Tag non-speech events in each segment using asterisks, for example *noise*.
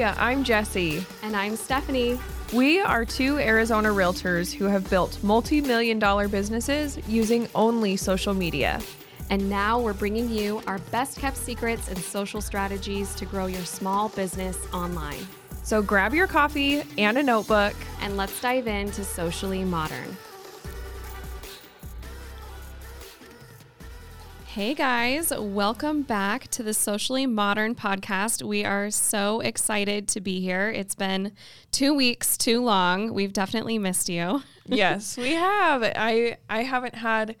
I'm Jesse. And I'm Stephanie. We are two Arizona realtors who have built multi million dollar businesses using only social media. And now we're bringing you our best kept secrets and social strategies to grow your small business online. So grab your coffee and a notebook, and let's dive into Socially Modern. Hey guys, welcome back to the Socially Modern podcast. We are so excited to be here. It's been two weeks too long. We've definitely missed you. *laughs* yes, we have. I I haven't had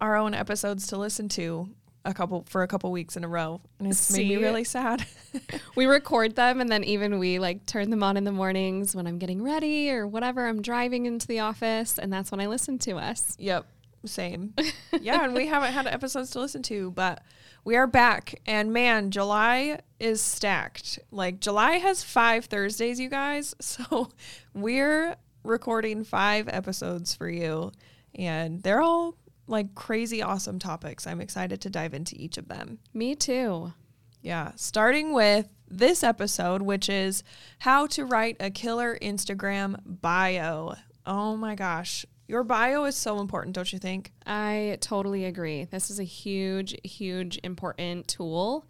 our own episodes to listen to a couple for a couple weeks in a row, and it's See, made me really sad. *laughs* we record them, and then even we like turn them on in the mornings when I'm getting ready or whatever. I'm driving into the office, and that's when I listen to us. Yep same. *laughs* yeah, and we haven't had episodes to listen to, but we are back. And man, July is stacked. Like July has five Thursdays, you guys. *laughs* So we're recording five episodes for you, and they're all like crazy awesome topics. I'm excited to dive into each of them. Me too. Yeah, starting with this episode, which is how to write a killer Instagram bio. Oh my gosh. Your bio is so important, don't you think? I totally agree. This is a huge, huge, important tool.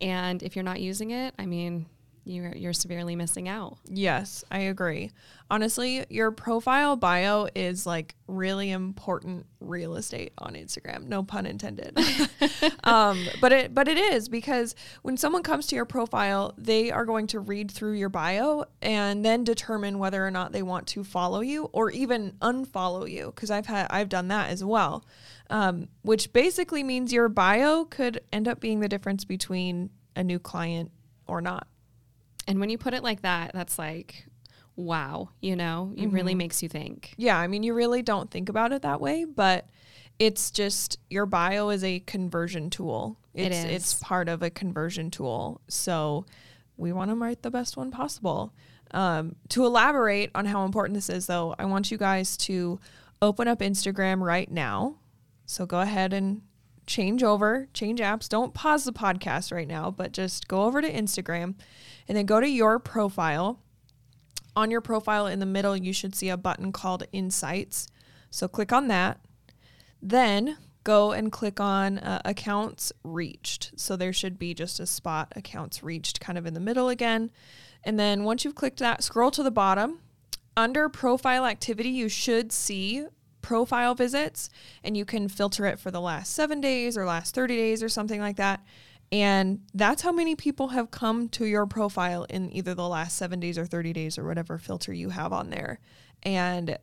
And if you're not using it, I mean, you're, you're severely missing out. Yes, I agree. Honestly, your profile bio is like really important real estate on Instagram. No pun intended. *laughs* um, but it but it is because when someone comes to your profile, they are going to read through your bio and then determine whether or not they want to follow you or even unfollow you. Because I've had I've done that as well. Um, which basically means your bio could end up being the difference between a new client or not. And when you put it like that, that's like, wow, you know, it mm-hmm. really makes you think. Yeah, I mean, you really don't think about it that way, but it's just your bio is a conversion tool. It's, it is. It's part of a conversion tool. So we want to write the best one possible. Um, to elaborate on how important this is, though, I want you guys to open up Instagram right now. So go ahead and change over, change apps. Don't pause the podcast right now, but just go over to Instagram and then go to your profile. On your profile in the middle, you should see a button called Insights. So click on that. Then go and click on uh, Accounts Reached. So there should be just a spot, Accounts Reached, kind of in the middle again. And then once you've clicked that, scroll to the bottom. Under Profile Activity, you should see profile visits and you can filter it for the last seven days or last 30 days or something like that. And that's how many people have come to your profile in either the last seven days or 30 days or whatever filter you have on there. And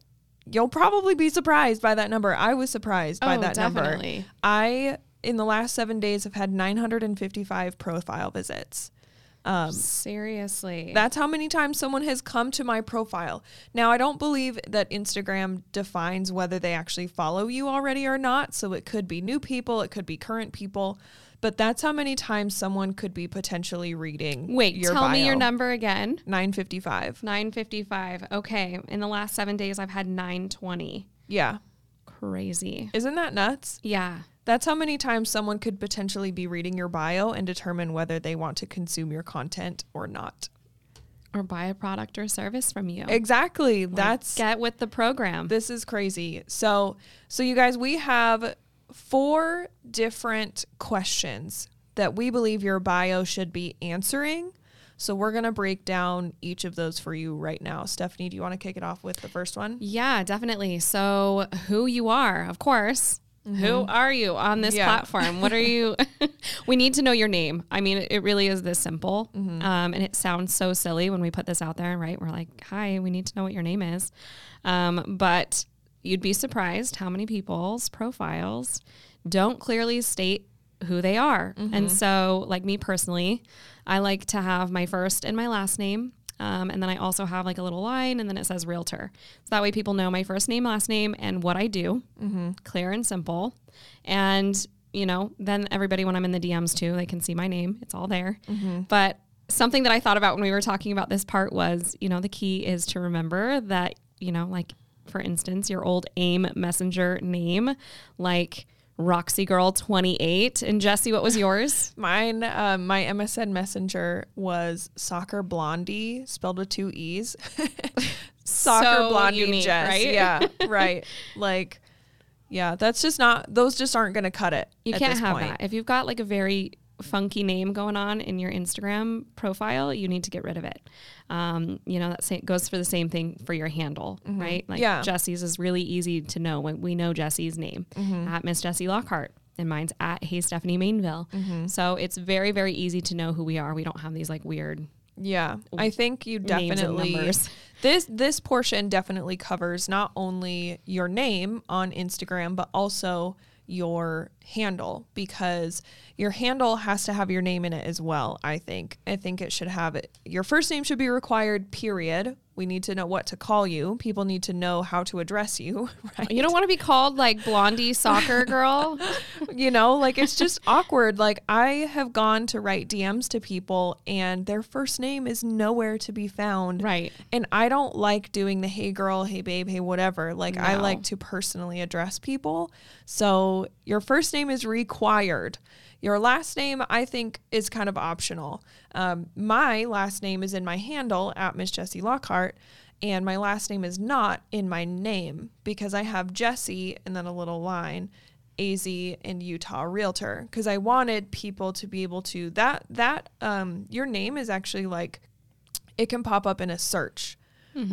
you'll probably be surprised by that number. I was surprised by oh, that definitely. number. I, in the last seven days, have had 955 profile visits. Um, Seriously. That's how many times someone has come to my profile. Now, I don't believe that Instagram defines whether they actually follow you already or not. So it could be new people, it could be current people. But that's how many times someone could be potentially reading. Wait, tell bio. me your number again. 955. 955. Okay. In the last seven days, I've had 920. Yeah. Crazy. Isn't that nuts? Yeah. That's how many times someone could potentially be reading your bio and determine whether they want to consume your content or not. Or buy a product or service from you. Exactly. Like That's get with the program. This is crazy. So so you guys, we have four different questions that we believe your bio should be answering. So we're going to break down each of those for you right now. Stephanie, do you want to kick it off with the first one? Yeah, definitely. So, who you are, of course. Mm-hmm. Who are you on this yeah. platform? What are you? *laughs* *laughs* we need to know your name. I mean, it really is this simple. Mm-hmm. Um, and it sounds so silly when we put this out there, right? We're like, hi, we need to know what your name is. Um, but you'd be surprised how many people's profiles don't clearly state who they are. Mm-hmm. And so, like me personally, I like to have my first and my last name um, and then I also have like a little line and then it says realtor. So that way people know my first name, last name, and what I do. Mm-hmm. Clear and simple. And, you know, then everybody, when I'm in the DMs too, they can see my name. It's all there. Mm-hmm. But something that I thought about when we were talking about this part was, you know, the key is to remember that, you know, like for instance, your old AIM messenger name, like Roxy Girl 28. And Jesse, what was *laughs* yours? Mine, uh, my MSN Messenger was Soccer Blondie, spelled with two E's. *laughs* soccer So Blondie unique, Jess. right? Yeah, *laughs* right. Like, yeah, that's just not, those just aren't going to cut it. You can't have point. that. If you've got like a very funky name going on in your Instagram profile, you need to get rid of it. Um, you know, that sa- goes for the same thing for your handle, right? Like Mm-hmm. Yeah. Jesse's is really easy to know when we know Jesse's name Mm-hmm. at Miss Jessie Lockhart. And mine's at Hey Stephanie Mainville. Mm-hmm. So it's very, very easy to know who we are. We don't have these like weird Yeah, I think you definitely this this portion definitely covers not only your name on Instagram but also your handle because your handle has to have your name in it as well. I think I think it should have it. Your first name should be required. Period. We need to know what to call you. People need to know how to address you. *laughs* Right. You don't want to be called like blondie soccer girl. *laughs* you know, like it's just awkward. Like I have gone to write DMs to people and their first name is nowhere to be found. Right. And I don't like doing the hey girl, hey babe, hey whatever. Like I like to personally address people. So your first name is required. Your last name, I think, is kind of optional. Um, my last name is in my handle at Miss Jessie Lockhart, and my last name is not in my name because I have Jessie and then a little line, AZ and Utah Realtor, because I wanted people to be able to that that um, your name is actually like it can pop up in a search,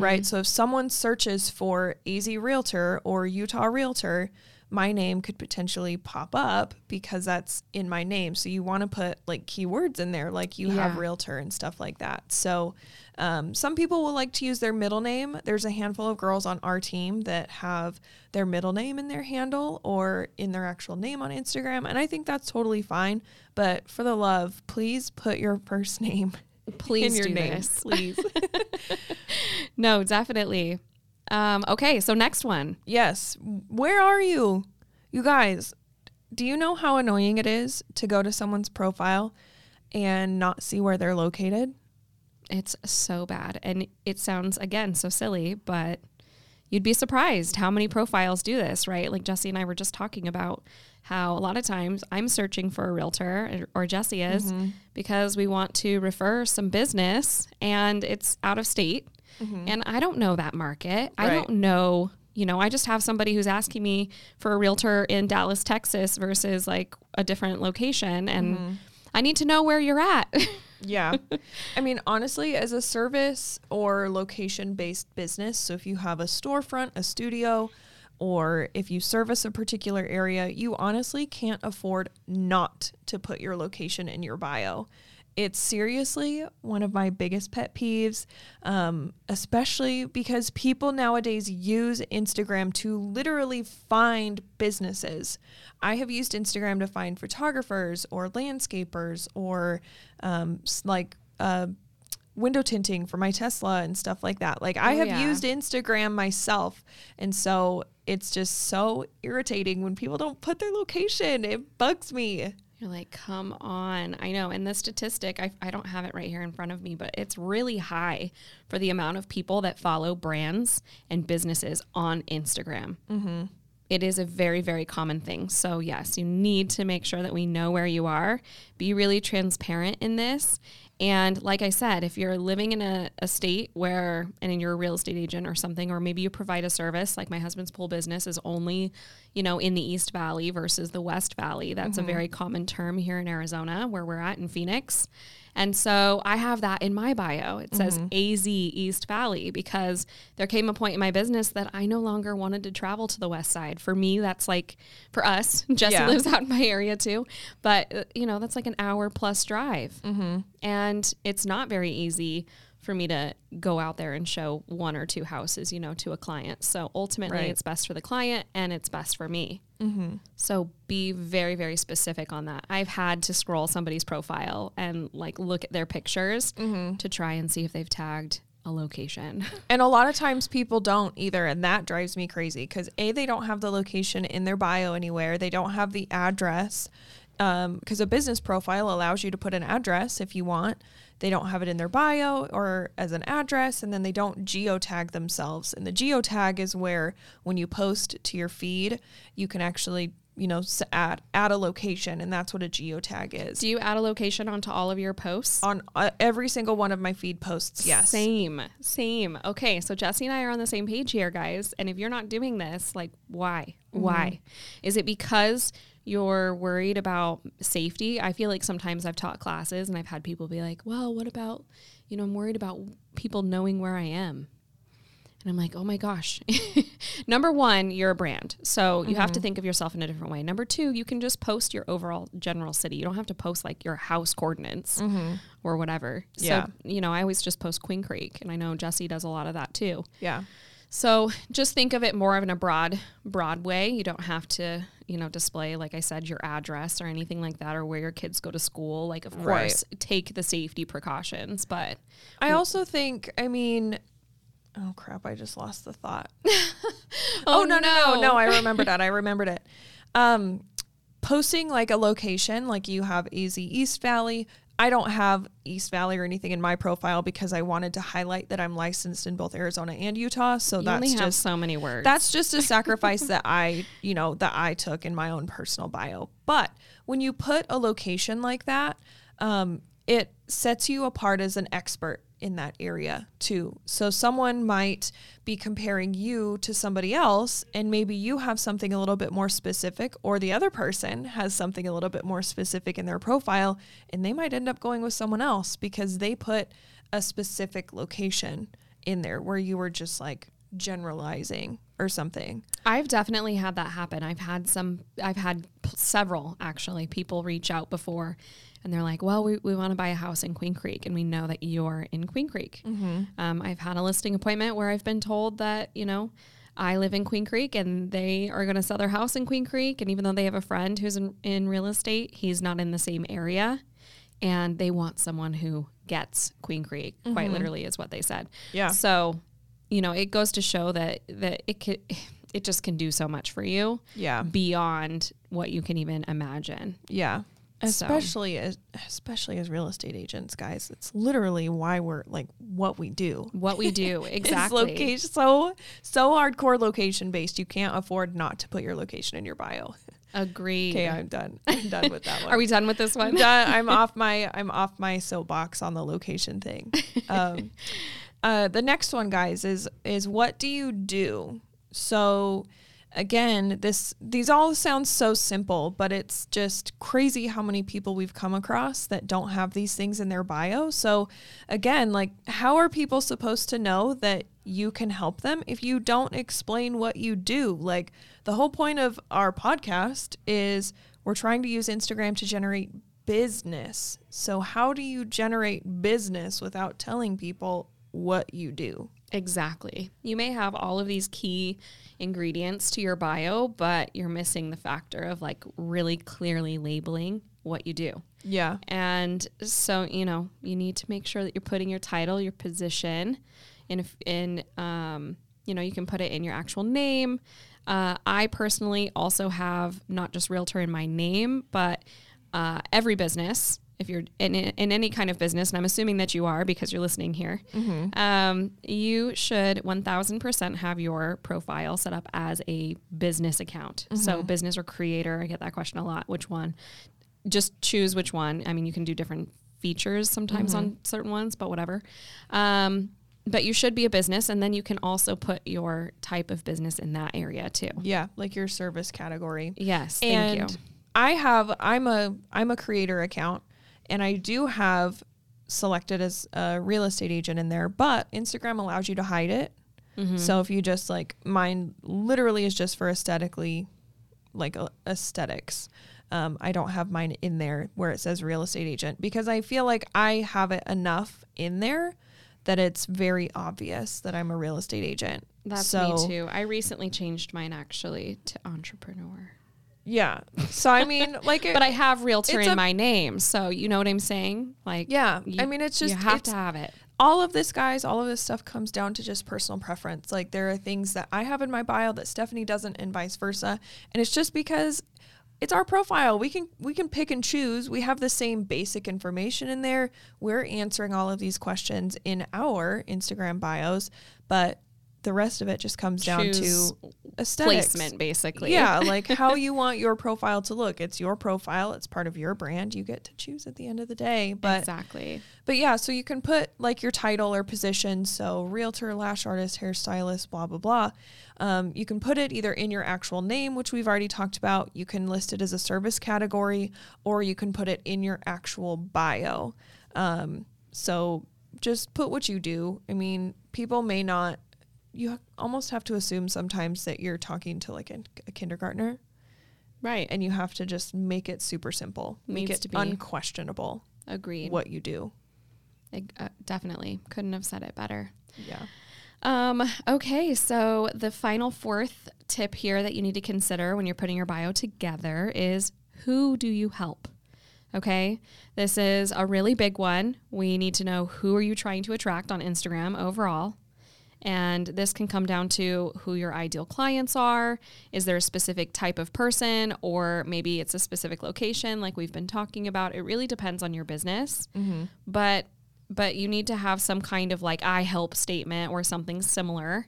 right? So if someone searches for AZ Realtor or Utah Realtor, my name could potentially pop up because that's in my name. So you want to put like keywords in there, like you have Realtor and stuff like that. So um, some people will like to use their middle name. There's a handful of girls on our team that have their middle name in their handle or in their actual name on Instagram. And I think that's totally fine. But for the love, please put your first *laughs* name Please in your do name, this. please. *laughs* No, definitely. Um, okay, so next one. yes. Where are you? You guys, do you know how annoying it is to go to someone's profile and not see where they're located? It's so bad. And it sounds, again, so silly, but you'd be surprised how many profiles do this, right? Like Jesse and I were just talking about how a lot of times I'm searching for a realtor, or Jesse is, because we want to refer some business and it's out of state. Mm-hmm. And I don't know that market. I don't know. You know, I just have somebody who's asking me for a realtor in Dallas, Texas versus like a different location. And mm-hmm. I need to know where you're at. *laughs* Yeah. I mean, honestly, as a service or location based business, so if you have a storefront, a studio, or if you service a particular area, you honestly can't afford not to put your location in your bio. It's seriously one of my biggest pet peeves, um, especially because people nowadays use Instagram to literally find businesses. I have used Instagram to find photographers or landscapers or um, like uh, window tinting for my Tesla and stuff like that. Like I Oh, have yeah. used Instagram myself, and so it's just so irritating when people don't put their location. It bugs me. You're like, come on. I know. And the statistic, I, I don't have it right here in front of me, but it's really high for the amount of people that follow brands and businesses on Instagram. Mm-hmm. It is a very, very common thing. So, yes, you need to make sure that we know where you are. Be really transparent in this. And like I said, if you're living in a, a state where, and you're a real estate agent or something, or maybe you provide a service, like my husband's pool business is only, you know, in the East Valley versus the West Valley. That's a mm-hmm. very common term here in Arizona, where we're at in Phoenix. And so I have that in my bio. It says AZ East Valley because there came a point in my business that I no longer wanted to travel to the west side. For me, that's like, for us, *laughs* Jesse Yeah. lives out in my area too, but uh, you know, that's like an hour plus drive. And it's not very easy for me to go out there and show one or two houses, you know, to a client. So ultimately, Right. it's best for the client and it's best for me. Mm-hmm. So be very, very specific on that. I've had to scroll somebody's profile and like look at their pictures mm-hmm. to try and see if they've tagged a location. *laughs* And a lot of times people don't either, and that drives me crazy because a they don't have the location in their bio anywhere. They don't have the address um, because a business profile allows you to put an address if you want. They don't have it in their bio or as an address, and then they don't geotag themselves. And the geotag is where when you post to your feed, you can actually you know, add add a location, and that's what a geotag is. Do you add a location onto all of your posts? On uh, every single one of my feed posts, yes. Same, same. Okay, so Jesse and I are on the same page here, guys. And if you're not doing this, like, why? Mm-hmm. Why? Is it because you're worried about safety? I feel like sometimes I've taught classes and I've had people be like, "Well, what about, you know, I'm worried about people knowing where I am." And I'm like, oh my gosh. *laughs* Number one, you're a brand. So you mm-hmm. have to mm-hmm. think of yourself in a different way. Number two, you can just post your overall general city. You don't have to post like your house coordinates mm-hmm. or whatever. Yeah. So, you know, I always just post Queen Creek. And I know Jesse does a lot of that too. Yeah. So just think of it more of in a broad, broad way. You don't have to, you know, display, like I said, your address or anything like that, or where your kids go to school. Like, of right. course, take the safety precautions. But I also think, I mean, Oh crap! I just lost the thought. *laughs* oh, oh no, no, no, no! I remembered that. I remembered it. Um, posting like a location, like you have AZ East Valley. I don't have East Valley or anything in my profile because I wanted to highlight that I'm licensed in both Arizona and Utah. So you that's just so many words. That's just a *laughs* sacrifice that I, you know, that I took in my own personal bio. But when you put a location like that, um, it sets you apart as an expert in that area too. So someone might be comparing you to somebody else, and maybe you have something a little bit more specific, or the other person has something a little bit more specific in their profile, and they might end up going with someone else because they put a specific location in there where you were just like generalizing or something. I've definitely had that happen. I've had some, I've had several actually people reach out before and they're like, well, we, we want to buy a house in Queen Creek, and we know that you're in Queen Creek. Mm-hmm. Um, I've had a listing appointment where I've been told that, you know, I live in Queen Creek and they are going to sell their house in Queen Creek. And even though they have a friend who's in, in real estate, he's not in the same area. And they want someone who gets Queen Creek, mm-hmm. quite literally, is what they said. Yeah. So, you know, it goes to show that that it could *sighs* it just can do so much for you. Yeah. Beyond what you can even imagine. Yeah especially so. as especially as real estate agents guys it's literally why we're like what we do what we do *laughs* exactly It's location so so hardcore location based you can't afford not to put your location in your bio *laughs* Agree. Okay, I'm done. I'm done with that *laughs* one. Are we done with this one? I'm done. I'm off my I'm off my soapbox on the location thing. Um, uh, the next one, guys, is is what do you do? So again, this these all sound so simple, but it's just crazy how many people we've come across that don't have these things in their bio. So again, like how are people supposed to know that you can help them if you don't explain what you do? Like the whole point of our podcast is we're trying to use Instagram to generate business. So how do you generate business without telling people what you do? Exactly. You may have all of these key ingredients to your bio, but you're missing the factor of like really clearly labeling what you do. Yeah. And so, you know, you need to make sure that you're putting your title, your position in in um, you know, you can put it in your actual name. Uh, I personally also have not just realtor in my name, but uh, every business if you're in, in any kind of business, and I'm assuming that you are because you're listening here, mm-hmm. um, you should 1000% have your profile set up as a business account. Mm-hmm. So, business or creator, I get that question a lot. Which one? Just choose which one. I mean, you can do different features sometimes mm-hmm. on certain ones, but whatever. Um, but you should be a business, and then you can also put your type of business in that area too. Yeah, like your service category. Yes, and thank you. I have I'm a I'm a creator account and I do have selected as a real estate agent in there, but Instagram allows you to hide it. Mm-hmm. So if you just like mine literally is just for aesthetically like uh, aesthetics. Um, I don't have mine in there where it says real estate agent because I feel like I have it enough in there that it's very obvious that I'm a real estate agent. That's so, me too. I recently changed mine actually to entrepreneur. Yeah. So I mean, *laughs* like, it, but I have realtor in a, my name, so you know what I'm saying. Like, yeah. You, I mean, it's just you have to have it. All of this, guys, all of this stuff comes down to just personal preference. Like, there are things that I have in my bio that Stephanie doesn't, and vice versa. And it's just because it's our profile. We can we can pick and choose. We have the same basic information in there. We're answering all of these questions in our Instagram bios, but the rest of it just comes down to aesthetics. placement, basically. Yeah, *laughs* like how you want your profile to look. It's your profile. It's part of your brand. You get to choose at the end of the day. But exactly. But yeah, so you can put like your title or position. So realtor, lash artist, hairstylist, blah blah blah. Um, you can put it either in your actual name, which we've already talked about. You can list it as a service category, or you can put it in your actual bio. Um, so just put what you do. I mean, people may not you almost have to assume sometimes that you're talking to like a, a kindergartner. Right. And you have to just make it super simple. Make Needs it unquestionable. Agreed. What you do. It, uh, definitely. Couldn't have said it better. Yeah. Um, okay, so the final fourth tip here that you need to consider when you're putting your bio together is who do you help? Okay, this is a really big one. We need to know who are you trying to attract on Instagram overall. And this can come down to who your ideal clients are. Is there a specific type of person, or maybe it's a specific location, like we've been talking about? It really depends on your business. Mm-hmm. But but you need to have some kind of like I help statement or something similar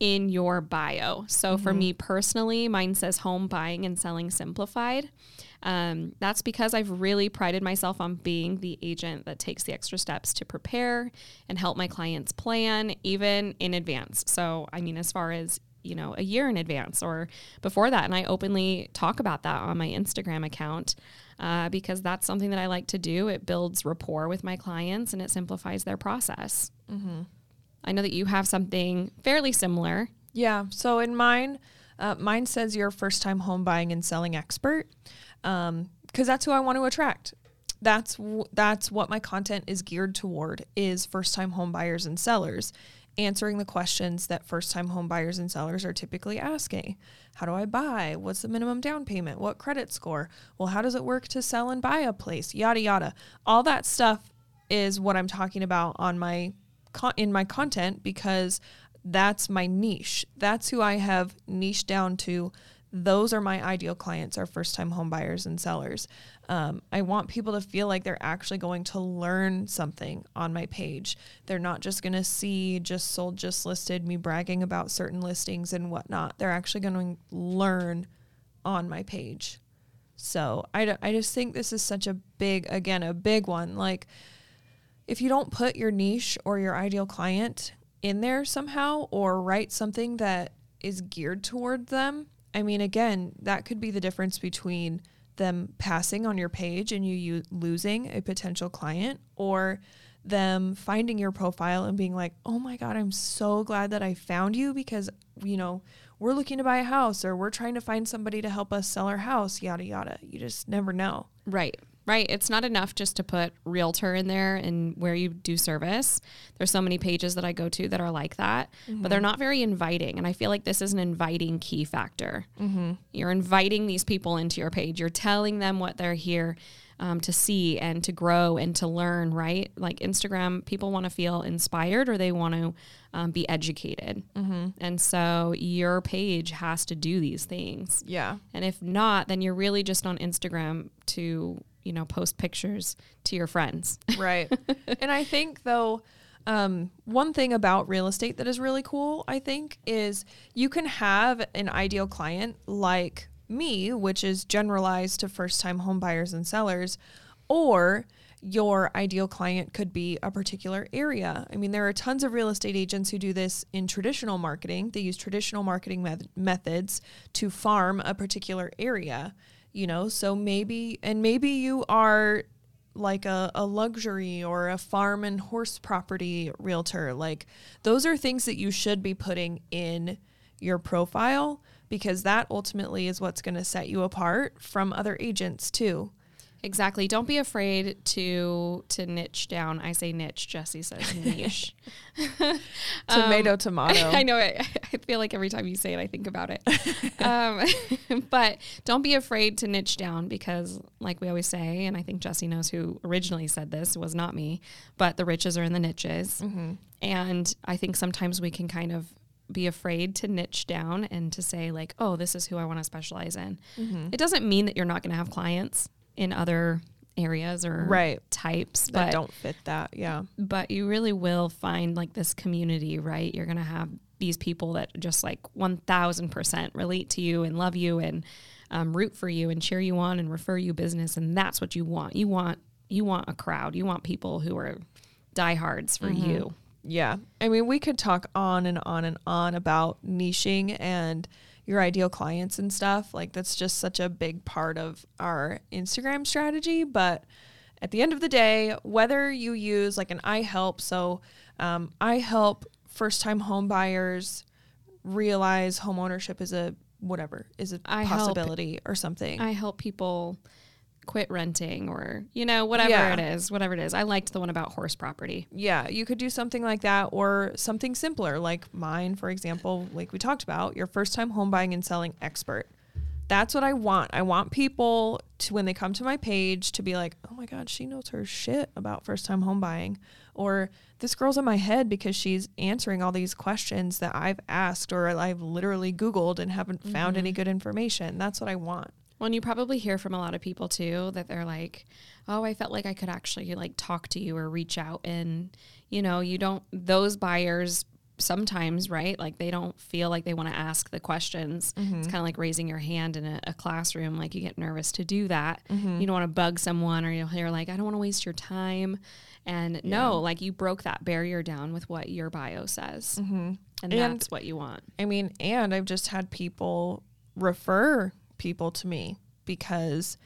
in your bio. So mm-hmm. for me personally, mine says home buying and selling simplified. Um, that's because I've really prided myself on being the agent that takes the extra steps to prepare and help my clients plan, even in advance. So, I mean, as far as you know, a year in advance or before that. And I openly talk about that on my Instagram account uh, because that's something that I like to do. It builds rapport with my clients and it simplifies their process. Mm-hmm. I know that you have something fairly similar. Yeah. So in mine, uh, mine says you're a first time home buying and selling expert because um, that's who I want to attract. That's w- that's what my content is geared toward is first time home buyers and sellers, answering the questions that first time home buyers and sellers are typically asking. How do I buy? What's the minimum down payment? What credit score? Well, how does it work to sell and buy a place? Yada yada. All that stuff is what I'm talking about on my in my content because that's my niche. That's who I have niched down to. Those are my ideal clients are first time home buyers and sellers. Um, i want people to feel like they're actually going to learn something on my page. They're not just going to see just sold just listed me bragging about certain listings and whatnot. They're actually going to learn on my page. So I, I just think this is such a big again a big one. Like if you don't put your niche or your ideal client in there somehow or write something that is geared toward them I mean, again, that could be the difference between them passing on your page and you, losing a potential client or them finding your profile and being like, oh my God, I'm so glad that I found you because, you know, we're looking to buy a house or we're trying to find somebody to help us sell our house, yada, yada. You just never know. Right. Right. It's not enough just to put realtor in there and where you do service. There's so many pages that I go to that are like that, mm-hmm. but they're not very inviting. And I feel like this is an inviting key factor. Mm-hmm. You're inviting these people into your page, you're telling them what they're here um, to see and to grow and to learn, right? Like Instagram, people want to feel inspired or they want to um, be educated. Mm-hmm. And so your page has to do these things. Yeah. And if not, then you're really just on Instagram to you know, post pictures to your friends. *laughs* Right. and I think though, um, one thing about real estate that is really cool, I think, is you can have an ideal client like me, which is generalized to first time home buyers and sellers, or your ideal client could be a particular area. I mean, there are tons of real estate agents who do this in traditional marketing. They use traditional marketing me- methods to farm a particular area you know so maybe and maybe you are like a, a luxury or a farm and horse property realtor. Like those are things that you should be putting in your profile because that ultimately is what's going to set you apart from other agents too Exactly. Don't be afraid to to niche down. I say niche. Jesse says niche. tomato, *laughs* *laughs* um, tomato. *laughs* I know. I, I, feel like every time you say it, I think about it. um, but don't be afraid to niche down because, like we always say, and I think Jesse knows who originally said this was not me, but the riches are in the niches. Mm-hmm. And I think sometimes we can kind of be afraid to niche down and to say like, oh, this is who I want to specialize in. Mm-hmm. It doesn't mean that you're not going to have clients in other areas or right. types that but, don't fit that. Yeah. But you really will find like this community, right? You're going to have these people that just like 1000% relate to you and love you and um, root for you and cheer you on and refer you business. And that's what you want. You want, you want a crowd. You want people who are diehards for mm-hmm. you. Yeah. I mean, we could talk on and on and on about niching and your ideal clients and stuff. Like, that's just such a big part of our Instagram strategy. But at the end of the day, whether you use like an I help, so um, I help first time home buyers realize home ownership is a whatever, is a I possibility help, or something. I help people quit renting or you know whatever yeah. it is whatever it is. I liked the one about horse property. Yeah you could do something like that or something simpler like mine for example like we talked about your first time home buying and selling expert. That's what i want. I want people to when they come to my page to be like oh my god she knows her shit about first time home buying. Or this girl's in my head because she's answering all these questions that i've asked or i've literally googled and haven't mm-hmm. found any good information. That's what i want well, and you probably hear from a lot of people too that they're like, "Oh, I felt like I could actually like talk to you or reach out." And you know, you don't those buyers sometimes, right? Like they don't feel like they want to ask the questions. Mm-hmm. It's kind of like raising your hand in a, a, classroom. Like you get nervous to do that. Mm-hmm. You don't want to bug someone, or you'll hear like, "I don't want to waste your time." And yeah. no, like you broke that barrier down with what your bio says, mm-hmm. and, and that's what you want. I mean, and I've just had people refer people to me because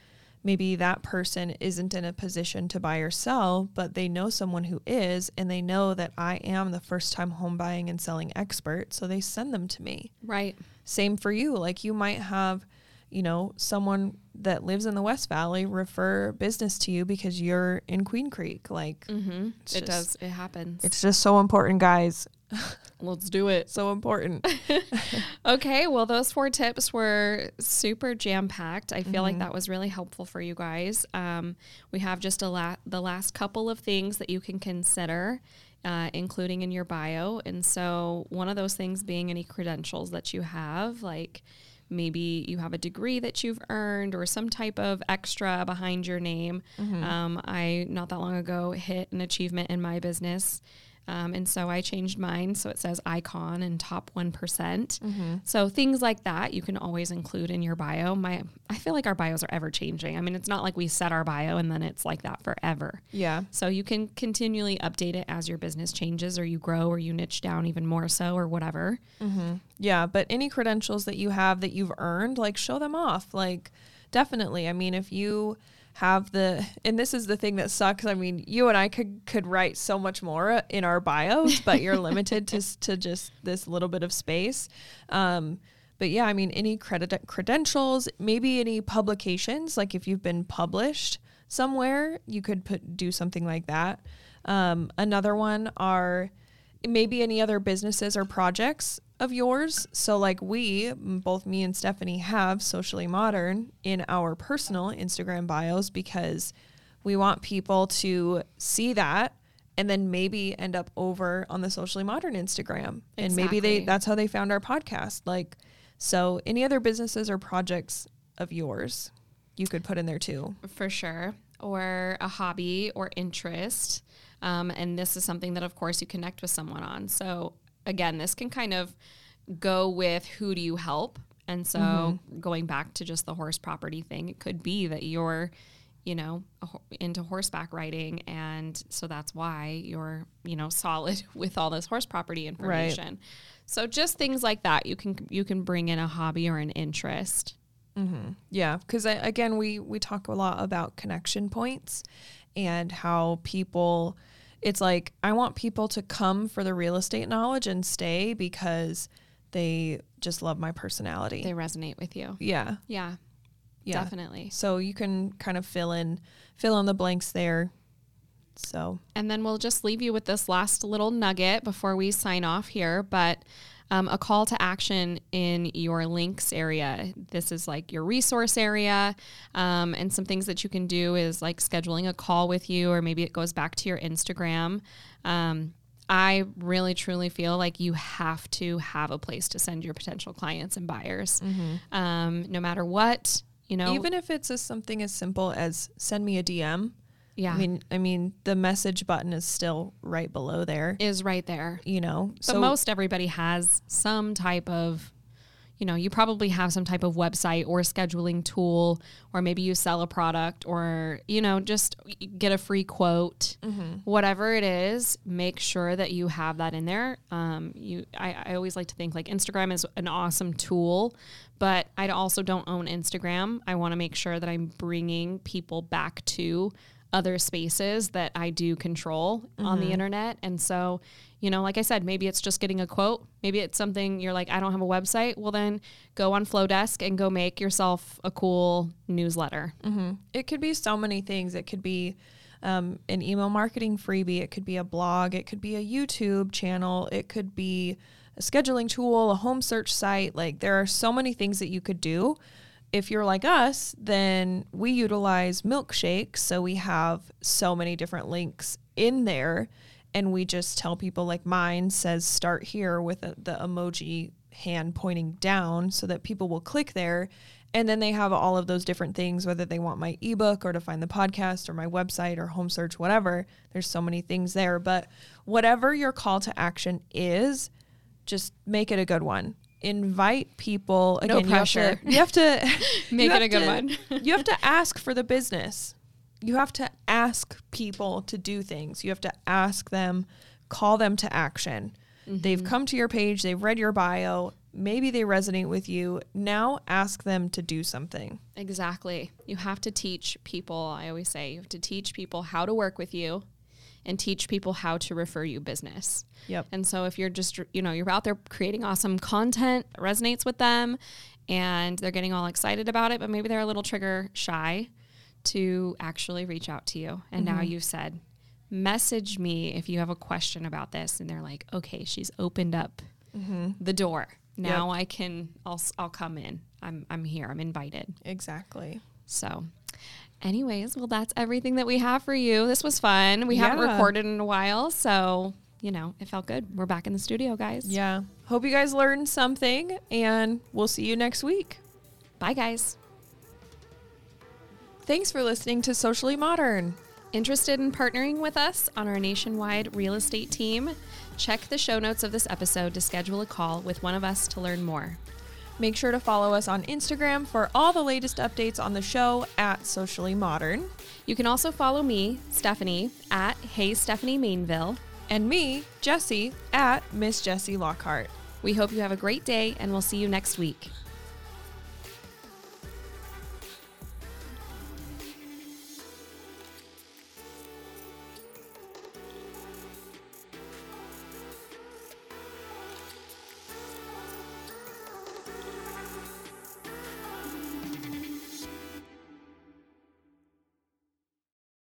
maybe that person isn't in a position to buy or sell, but they know someone who is, and they know that I am the first time home buying and selling expert. So they send them to me. Right. Same for you. Like you might have, you know, someone that lives in the West Valley refer business to you because you're in Queen Creek. Like mm-hmm. it just, does, it happens. It's just so important, guys. *laughs* Let's do it. So important. *laughs* *laughs* okay. Well, those four tips were super jam packed. I feel mm-hmm. like that was really helpful for you guys. Um, we have just a la- the last couple of things that you can consider. Uh, including in your bio. And so, one of those things being any credentials that you have, like maybe you have a degree that you've earned or some type of extra behind your name. Mm-hmm. Um, I, not that long ago, hit an achievement in my business um, and so I changed mine so it says icon and top 1%. percent mm hmm So things like that you can always include in your bio. My I feel like our bios are ever changing. I mean, it's not like we set our bio and then it's like that forever. Yeah. So you can continually update it as your business changes or you grow or you niche down even more so or whatever. Mm-hmm. Yeah. But any credentials that you have that you've earned, like show them off. Like, definitely. I mean, if you have the and this is the thing that sucks. I mean you and i could could write so much more in our bios but you're *laughs* limited to, to just this little bit of space. Um, but yeah i mean any credit credentials maybe any publications like if you've been published somewhere you could put do something like that. Um, another one are maybe any other businesses or projects of yours. So, like we, both me and Stephanie, have socially modern in our personal Instagram bios because we want people to see that and then maybe end up over on the socially modern Instagram. Exactly. And maybe they that's how they found our podcast. Like, so any other businesses or projects of yours you could put in there too. For sure. Or a hobby or interest. Um, and this is something that, of course, you connect with someone on. So, again, this can kind of go with who do you help. And so, mm-hmm. going back to just the horse property thing, it could be that you're, you know, into horseback riding. And so that's why you're, you know, solid *laughs* with all this horse property information. Right. So just things like that, you can you can bring in a hobby or an interest. Mm-hmm. Yeah, because again, we we talk a lot about connection points and how people it's like I want people to come for the real estate knowledge and stay because they just love my personality. They resonate with you. Yeah. Yeah. Yeah. Definitely. So you can kind of fill in fill in the blanks there. So And then we'll just leave you with this last little nugget before we sign off here, but um, a call to action in your links area. This is like your resource area. Um, and some things that you can do is like scheduling a call with you, or maybe it goes back to your Instagram. Um, I really truly feel like you have to have a place to send your potential clients and buyers, mm-hmm. um, no matter what. You know, even if it's as something as simple as send me a DM. Yeah. I mean, I mean, the message button is still right below there. Is right there. You know. But so most everybody has some type of you know, you probably have some type of website or scheduling tool, or maybe you sell a product, or, you know, just get a free quote, mm-hmm. whatever it is, make sure that you have that in there. Um, you, I, I always like to think like Instagram is an awesome tool, but I also don't own Instagram. I want to make sure that I'm bringing people back to other spaces that I do control mm-hmm. on the mm-hmm. internet. And so, you know, like I said, maybe it's just getting a quote. Maybe it's something you're like, I don't have a website. Well, then go on Flodesk and go make yourself a cool newsletter. Mm-hmm. It could be so many things. It could be um, an email marketing freebie. It could be a blog. It could be a YouTube channel. It could be a scheduling tool, a home search site. Like there are so many things that you could do. If you're like us, then we utilize Milkshake. So we have so many different links in there and we just tell people like mine says start here with a, the emoji hand pointing down so that people will click there and then they have all of those different things whether they want my ebook or to find the podcast or my website or home search whatever there's so many things there but whatever your call to action is just make it a good one invite people again no pressure you have to, *laughs* *laughs* you have to make it a good to, one *laughs* you have to ask for the business you have to ask people to do things. You have to ask them, call them to action. Mm-hmm. They've come to your page, they've read your bio, maybe they resonate with you. Now ask them to do something. Exactly. You have to teach people, I always say, you have to teach people how to work with you and teach people how to refer you business. Yep. And so if you're just, you know, you're out there creating awesome content, resonates with them and they're getting all excited about it, but maybe they're a little trigger shy to actually reach out to you. And mm-hmm. now you've said, message me if you have a question about this. And they're like, okay, she's opened up mm-hmm. the door. Now yep. I can, I'll, I'll come in. I'm, I'm here. I'm invited. Exactly. So, anyways, well, that's everything that we have for you. This was fun. We yeah. haven't recorded in a while. So, you know, it felt good. We're back in the studio, guys. Yeah. Hope you guys learned something and we'll see you next week. Bye, guys. Thanks for listening to Socially Modern. Interested in partnering with us on our nationwide real estate team? Check the show notes of this episode to schedule a call with one of us to learn more. Make sure to follow us on Instagram for all the latest updates on the show at Socially Modern. You can also follow me, Stephanie, at Hey Stephanie Mainville, and me, Jesse, at Miss Jessie Lockhart. We hope you have a great day and we'll see you next week.